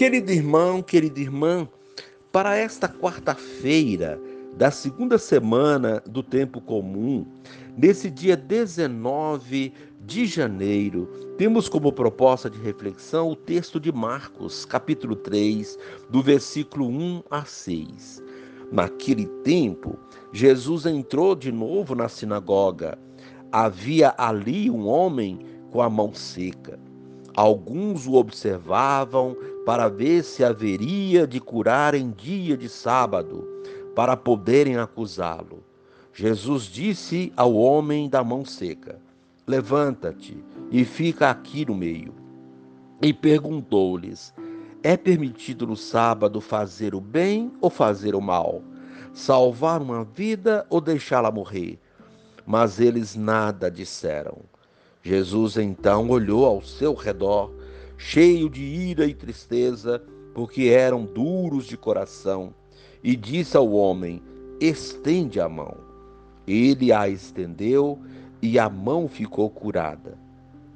Querido irmão, querida irmã, para esta quarta-feira da segunda semana do tempo comum, nesse dia 19 de janeiro, temos como proposta de reflexão o texto de Marcos, capítulo 3, do versículo 1 a 6. Naquele tempo, Jesus entrou de novo na sinagoga. Havia ali um homem com a mão seca. Alguns o observavam para ver se haveria de curar em dia de sábado, para poderem acusá-lo. Jesus disse ao homem da mão seca: Levanta-te e fica aqui no meio. E perguntou-lhes: É permitido no sábado fazer o bem ou fazer o mal? Salvar uma vida ou deixá-la morrer? Mas eles nada disseram. Jesus então olhou ao seu redor, cheio de ira e tristeza, porque eram duros de coração, e disse ao homem: Estende a mão. Ele a estendeu e a mão ficou curada.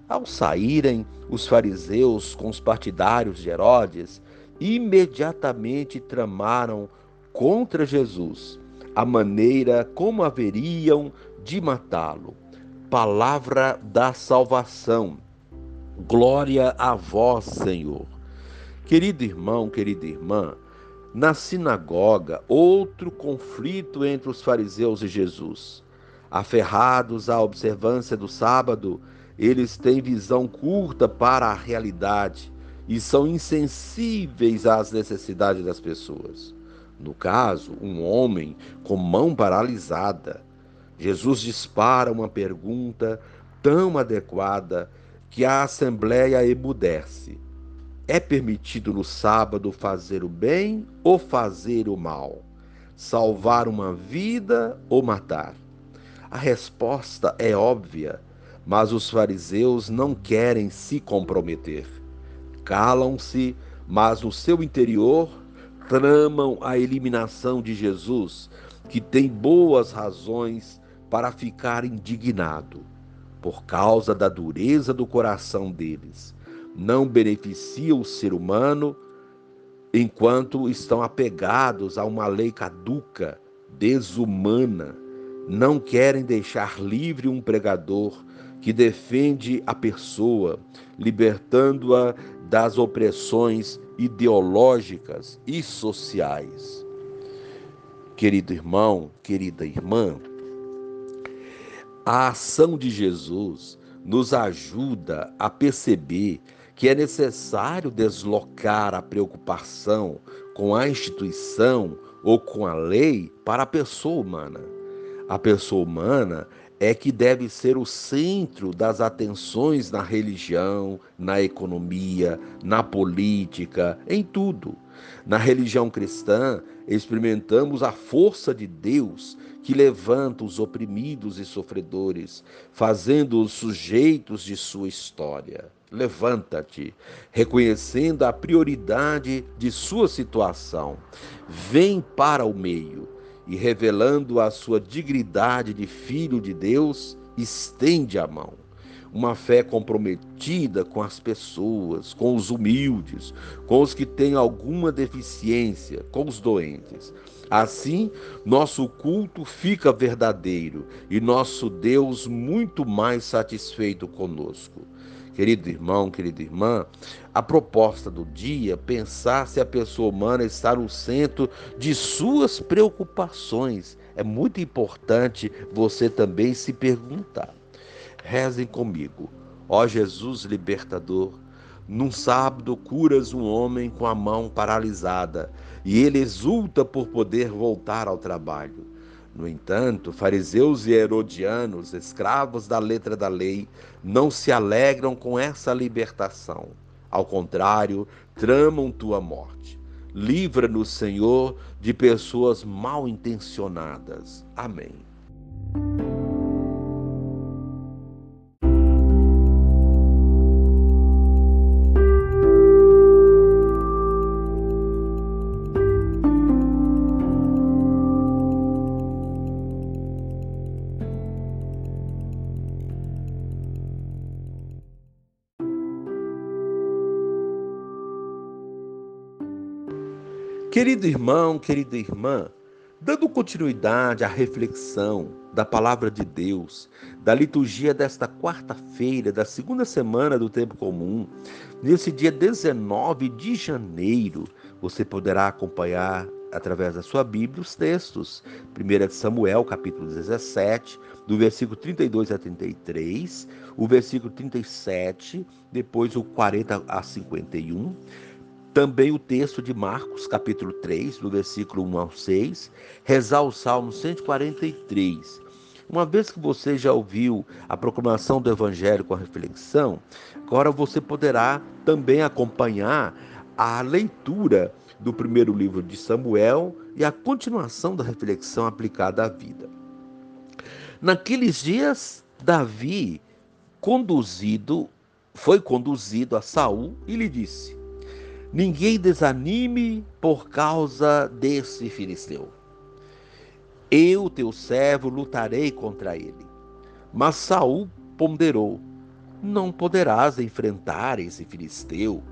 Ao saírem os fariseus com os partidários de Herodes, imediatamente tramaram contra Jesus a maneira como haveriam de matá-lo palavra da salvação. Glória a vós, Senhor. Querido irmão, querida irmã, na sinagoga, outro conflito entre os fariseus e Jesus. Aferrados à observância do sábado, eles têm visão curta para a realidade e são insensíveis às necessidades das pessoas. No caso, um homem com mão paralisada Jesus dispara uma pergunta tão adequada que a assembleia emudece. É permitido no sábado fazer o bem ou fazer o mal? Salvar uma vida ou matar? A resposta é óbvia, mas os fariseus não querem se comprometer. Calam-se, mas no seu interior tramam a eliminação de Jesus, que tem boas razões para ficar indignado, por causa da dureza do coração deles. Não beneficia o ser humano enquanto estão apegados a uma lei caduca, desumana. Não querem deixar livre um pregador que defende a pessoa, libertando-a das opressões ideológicas e sociais. Querido irmão, querida irmã, a ação de Jesus nos ajuda a perceber que é necessário deslocar a preocupação com a instituição ou com a lei para a pessoa humana. A pessoa humana é que deve ser o centro das atenções na religião, na economia, na política, em tudo. Na religião cristã, experimentamos a força de Deus que levanta os oprimidos e sofredores, fazendo-os sujeitos de sua história. Levanta-te, reconhecendo a prioridade de sua situação. Vem para o meio e, revelando a sua dignidade de filho de Deus, estende a mão uma fé comprometida com as pessoas, com os humildes, com os que têm alguma deficiência, com os doentes. Assim, nosso culto fica verdadeiro e nosso Deus muito mais satisfeito conosco. Querido irmão, querida irmã, a proposta do dia pensar se a pessoa humana está no centro de suas preocupações. É muito importante você também se perguntar. Rezem comigo. Ó Jesus libertador, num sábado curas um homem com a mão paralisada e ele exulta por poder voltar ao trabalho. No entanto, fariseus e herodianos, escravos da letra da lei, não se alegram com essa libertação. Ao contrário, tramam tua morte. Livra-nos, Senhor, de pessoas mal intencionadas. Amém. Querido irmão, querida irmã, dando continuidade à reflexão da palavra de Deus, da liturgia desta quarta-feira, da segunda semana do tempo comum, nesse dia 19 de janeiro, você poderá acompanhar através da sua Bíblia os textos. 1 Samuel, capítulo 17, do versículo 32 a 33, o versículo 37, depois o 40 a 51, também o texto de Marcos, capítulo 3, do versículo 1 ao 6, rezar o Salmo 143. Uma vez que você já ouviu a proclamação do Evangelho com a reflexão, agora você poderá também acompanhar a leitura do primeiro livro de Samuel e a continuação da reflexão aplicada à vida. Naqueles dias, Davi, conduzido, foi conduzido a Saul e lhe disse: Ninguém desanime por causa desse filisteu. Eu, teu servo, lutarei contra ele. Mas Saul ponderou: Não poderás enfrentar esse filisteu,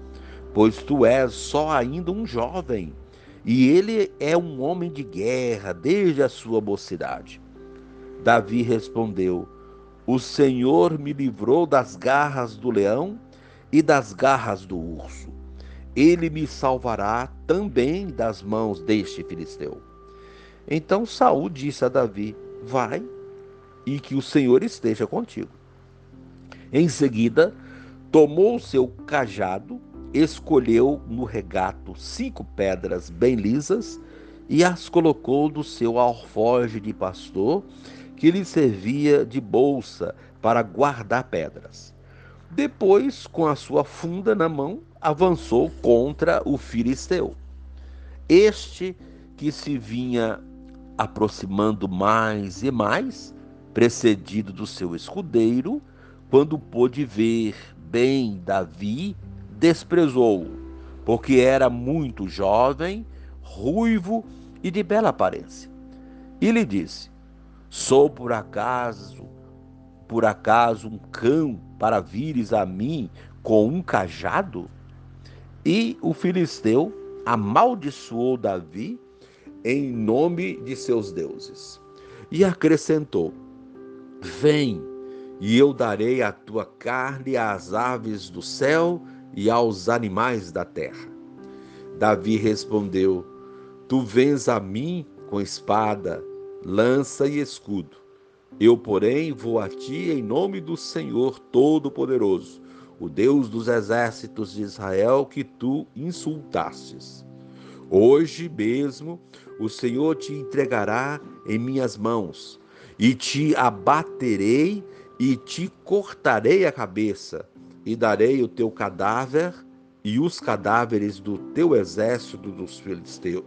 pois tu és só ainda um jovem, e ele é um homem de guerra desde a sua mocidade. Davi respondeu: O Senhor me livrou das garras do leão e das garras do urso ele me salvará também das mãos deste filisteu. Então Saul disse a Davi: Vai e que o Senhor esteja contigo. Em seguida, tomou seu cajado, escolheu no regato cinco pedras bem lisas e as colocou no seu alforje de pastor, que lhe servia de bolsa para guardar pedras. Depois, com a sua funda na mão, avançou contra o filisteu. Este que se vinha aproximando mais e mais, precedido do seu escudeiro, quando pôde ver bem Davi, desprezou-o, porque era muito jovem, ruivo e de bela aparência. E lhe disse: Sou por acaso, por acaso um cão para vires a mim com um cajado? E o filisteu amaldiçoou Davi em nome de seus deuses. E acrescentou: Vem, e eu darei a tua carne às aves do céu e aos animais da terra. Davi respondeu: Tu vens a mim com espada, lança e escudo. Eu, porém, vou a ti em nome do Senhor Todo-Poderoso o Deus dos exércitos de Israel que tu insultastes. Hoje mesmo o Senhor te entregará em minhas mãos, e te abaterei e te cortarei a cabeça, e darei o teu cadáver e os cadáveres do teu exército dos filisteus,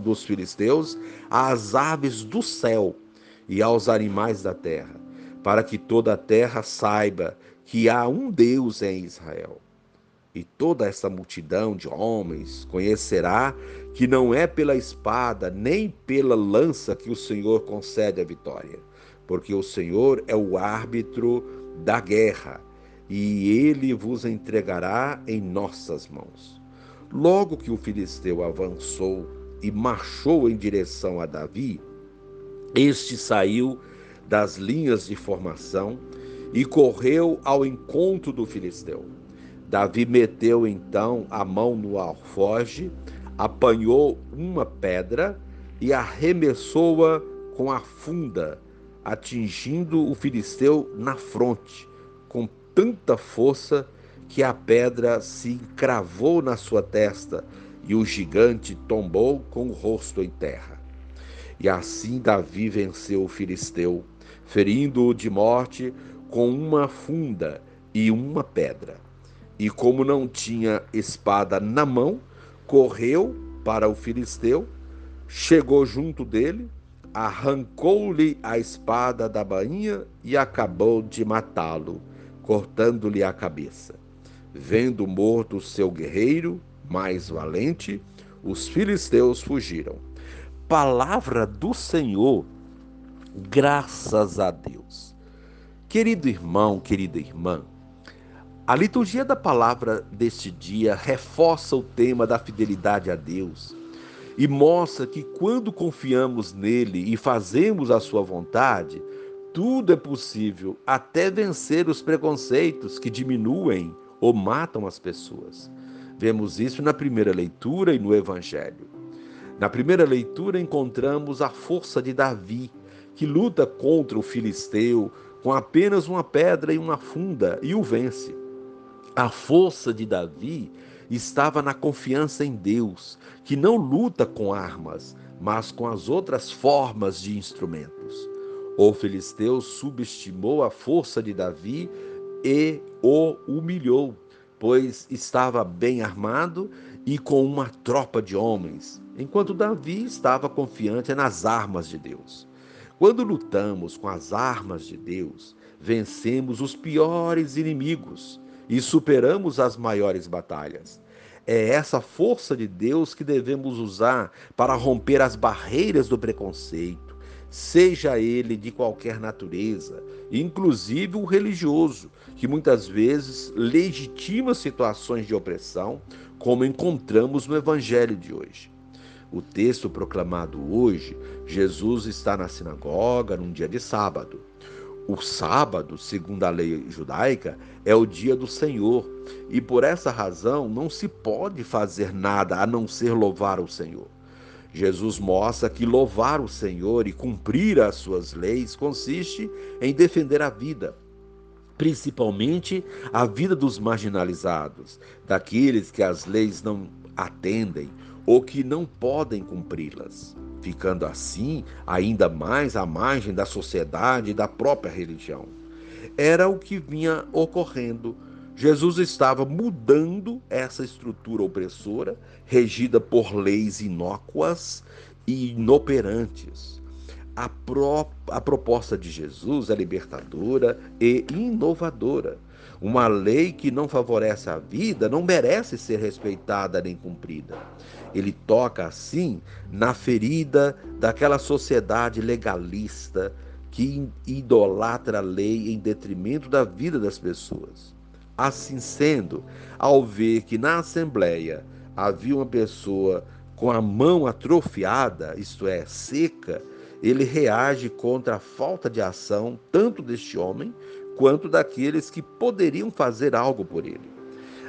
dos filisteus às aves do céu e aos animais da terra, para que toda a terra saiba que há um Deus em Israel. E toda essa multidão de homens conhecerá que não é pela espada nem pela lança que o Senhor concede a vitória, porque o Senhor é o árbitro da guerra e ele vos entregará em nossas mãos. Logo que o filisteu avançou e marchou em direção a Davi, este saiu das linhas de formação e correu ao encontro do filisteu. Davi meteu então a mão no alfoge, apanhou uma pedra e arremessou-a com a funda, atingindo o filisteu na fronte, com tanta força que a pedra se encravou na sua testa e o gigante tombou com o rosto em terra. E assim Davi venceu o filisteu, ferindo-o de morte com uma funda e uma pedra. E como não tinha espada na mão, correu para o filisteu, chegou junto dele, arrancou-lhe a espada da bainha e acabou de matá-lo, cortando-lhe a cabeça. Vendo morto seu guerreiro, mais valente, os filisteus fugiram. Palavra do Senhor, graças a Deus. Querido irmão, querida irmã, a liturgia da palavra deste dia reforça o tema da fidelidade a Deus, e mostra que quando confiamos nele e fazemos a sua vontade, tudo é possível, até vencer os preconceitos que diminuem ou matam as pessoas. Vemos isso na primeira leitura e no Evangelho. Na primeira leitura, encontramos a força de Davi, que luta contra o filisteu com apenas uma pedra e uma funda e o vence. A força de Davi estava na confiança em Deus, que não luta com armas, mas com as outras formas de instrumentos. O filisteu subestimou a força de Davi e o humilhou, pois estava bem armado e com uma tropa de homens, enquanto Davi estava confiante nas armas de Deus. Quando lutamos com as armas de Deus, vencemos os piores inimigos e superamos as maiores batalhas. É essa força de Deus que devemos usar para romper as barreiras do preconceito, seja ele de qualquer natureza, inclusive o religioso, que muitas vezes legitima situações de opressão, como encontramos no evangelho de hoje. O texto proclamado hoje, Jesus está na sinagoga num dia de sábado. O sábado, segundo a lei judaica, é o dia do Senhor, e por essa razão não se pode fazer nada a não ser louvar o Senhor. Jesus mostra que louvar o Senhor e cumprir as suas leis consiste em defender a vida, principalmente a vida dos marginalizados, daqueles que as leis não atendem ou que não podem cumpri-las, ficando assim ainda mais à margem da sociedade e da própria religião. Era o que vinha ocorrendo. Jesus estava mudando essa estrutura opressora, regida por leis inócuas e inoperantes. A, pró a proposta de Jesus é libertadora e inovadora uma lei que não favorece a vida não merece ser respeitada nem cumprida. Ele toca, assim, na ferida daquela sociedade legalista que idolatra a lei em detrimento da vida das pessoas. Assim sendo, ao ver que na Assembleia havia uma pessoa com a mão atrofiada, isto é, seca, ele reage contra a falta de ação tanto deste homem quanto daqueles que poderiam fazer algo por ele.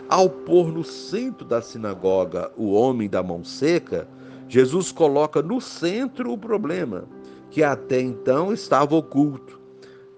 Ao pôr no centro da sinagoga o homem da mão seca, Jesus coloca no centro o problema, que até então estava oculto.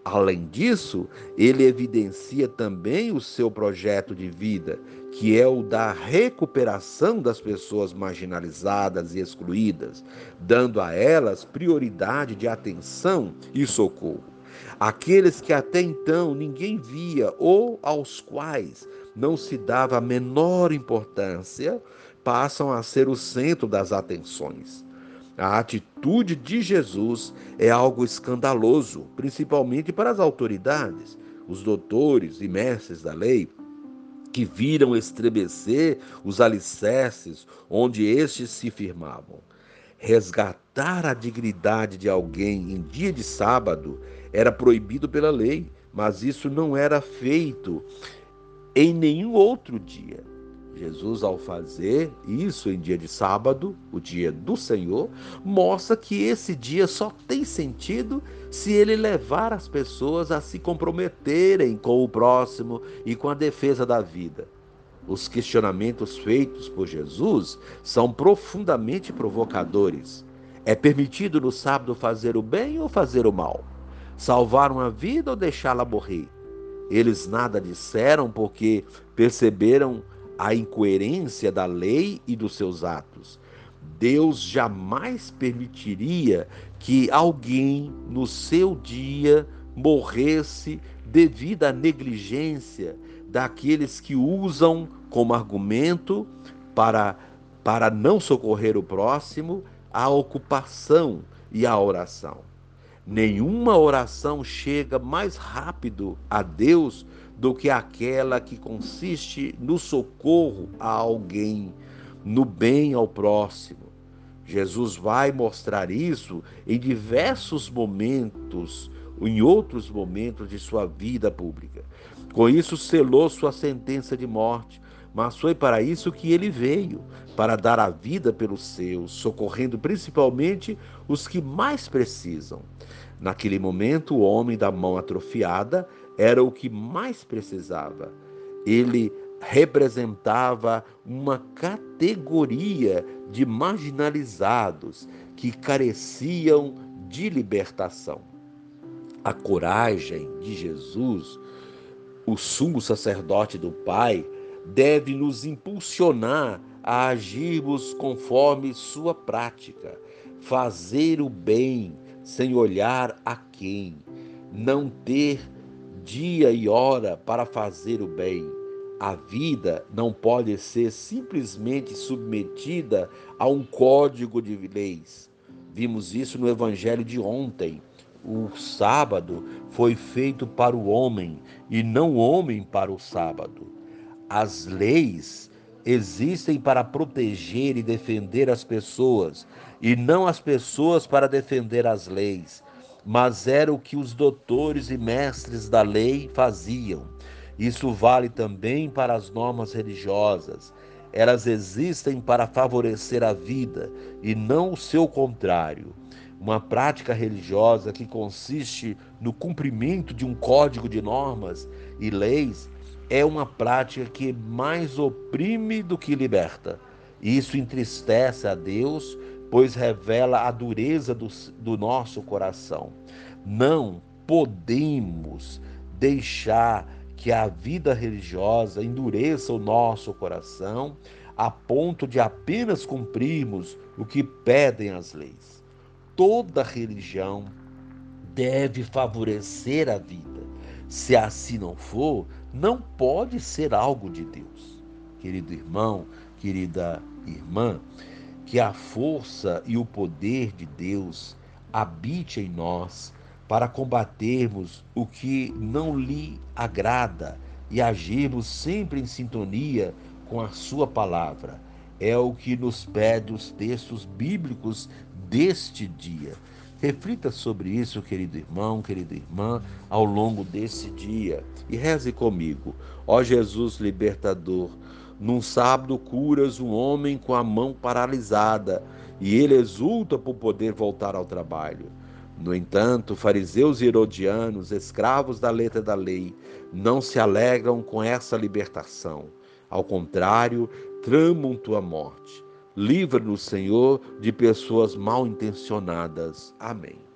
Além disso, ele evidencia também o seu projeto de vida, que é o da recuperação das pessoas marginalizadas e excluídas, dando a elas prioridade de atenção e socorro. Aqueles que até então ninguém via ou aos quais não se dava a menor importância, passam a ser o centro das atenções. A atitude de Jesus é algo escandaloso, principalmente para as autoridades, os doutores e mestres da lei, que viram estremecer os alicerces onde estes se firmavam. Resgatar a dignidade de alguém em dia de sábado era proibido pela lei, mas isso não era feito em nenhum outro dia. Jesus, ao fazer isso em dia de sábado, o dia do Senhor, mostra que esse dia só tem sentido se ele levar as pessoas a se comprometerem com o próximo e com a defesa da vida. Os questionamentos feitos por Jesus são profundamente provocadores. É permitido no sábado fazer o bem ou fazer o mal? Salvar uma vida ou deixá-la morrer? Eles nada disseram porque perceberam a incoerência da lei e dos seus atos. Deus jamais permitiria que alguém no seu dia morresse devido à negligência daqueles que usam como argumento para, para não socorrer o próximo a ocupação e a oração. Nenhuma oração chega mais rápido a Deus do que aquela que consiste no socorro a alguém, no bem ao próximo. Jesus vai mostrar isso em diversos momentos, em outros momentos de sua vida pública. Com isso, selou sua sentença de morte, mas foi para isso que ele veio para dar a vida pelos seus, socorrendo principalmente os que mais precisam. Naquele momento, o homem da mão atrofiada era o que mais precisava. Ele representava uma categoria de marginalizados que careciam de libertação. A coragem de Jesus, o sumo sacerdote do Pai, deve nos impulsionar a agirmos conforme sua prática, fazer o bem sem olhar a quem, não ter dia e hora para fazer o bem. A vida não pode ser simplesmente submetida a um código de leis. Vimos isso no evangelho de ontem. O sábado foi feito para o homem e não o homem para o sábado. As leis existem para proteger e defender as pessoas, e não as pessoas para defender as leis. Mas era o que os doutores e mestres da lei faziam. Isso vale também para as normas religiosas. Elas existem para favorecer a vida e não o seu contrário. Uma prática religiosa que consiste no cumprimento de um código de normas e leis é uma prática que mais oprime do que liberta. Isso entristece a Deus, pois revela a dureza do, do nosso coração. Não podemos deixar que a vida religiosa endureça o nosso coração a ponto de apenas cumprirmos o que pedem as leis. Toda religião deve favorecer a vida. Se assim não for, não pode ser algo de Deus. Querido irmão, querida irmã, que a força e o poder de Deus habite em nós para combatermos o que não lhe agrada e agirmos sempre em sintonia com a Sua palavra. É o que nos pede os textos bíblicos deste dia. Reflita sobre isso, querido irmão, querida irmã, ao longo desse dia e reze comigo. Ó Jesus libertador, num sábado curas um homem com a mão paralisada e ele exulta por poder voltar ao trabalho. No entanto, fariseus e herodianos, escravos da letra da lei, não se alegram com essa libertação. Ao contrário, tramam tua morte. Livra-nos, Senhor, de pessoas mal intencionadas. Amém.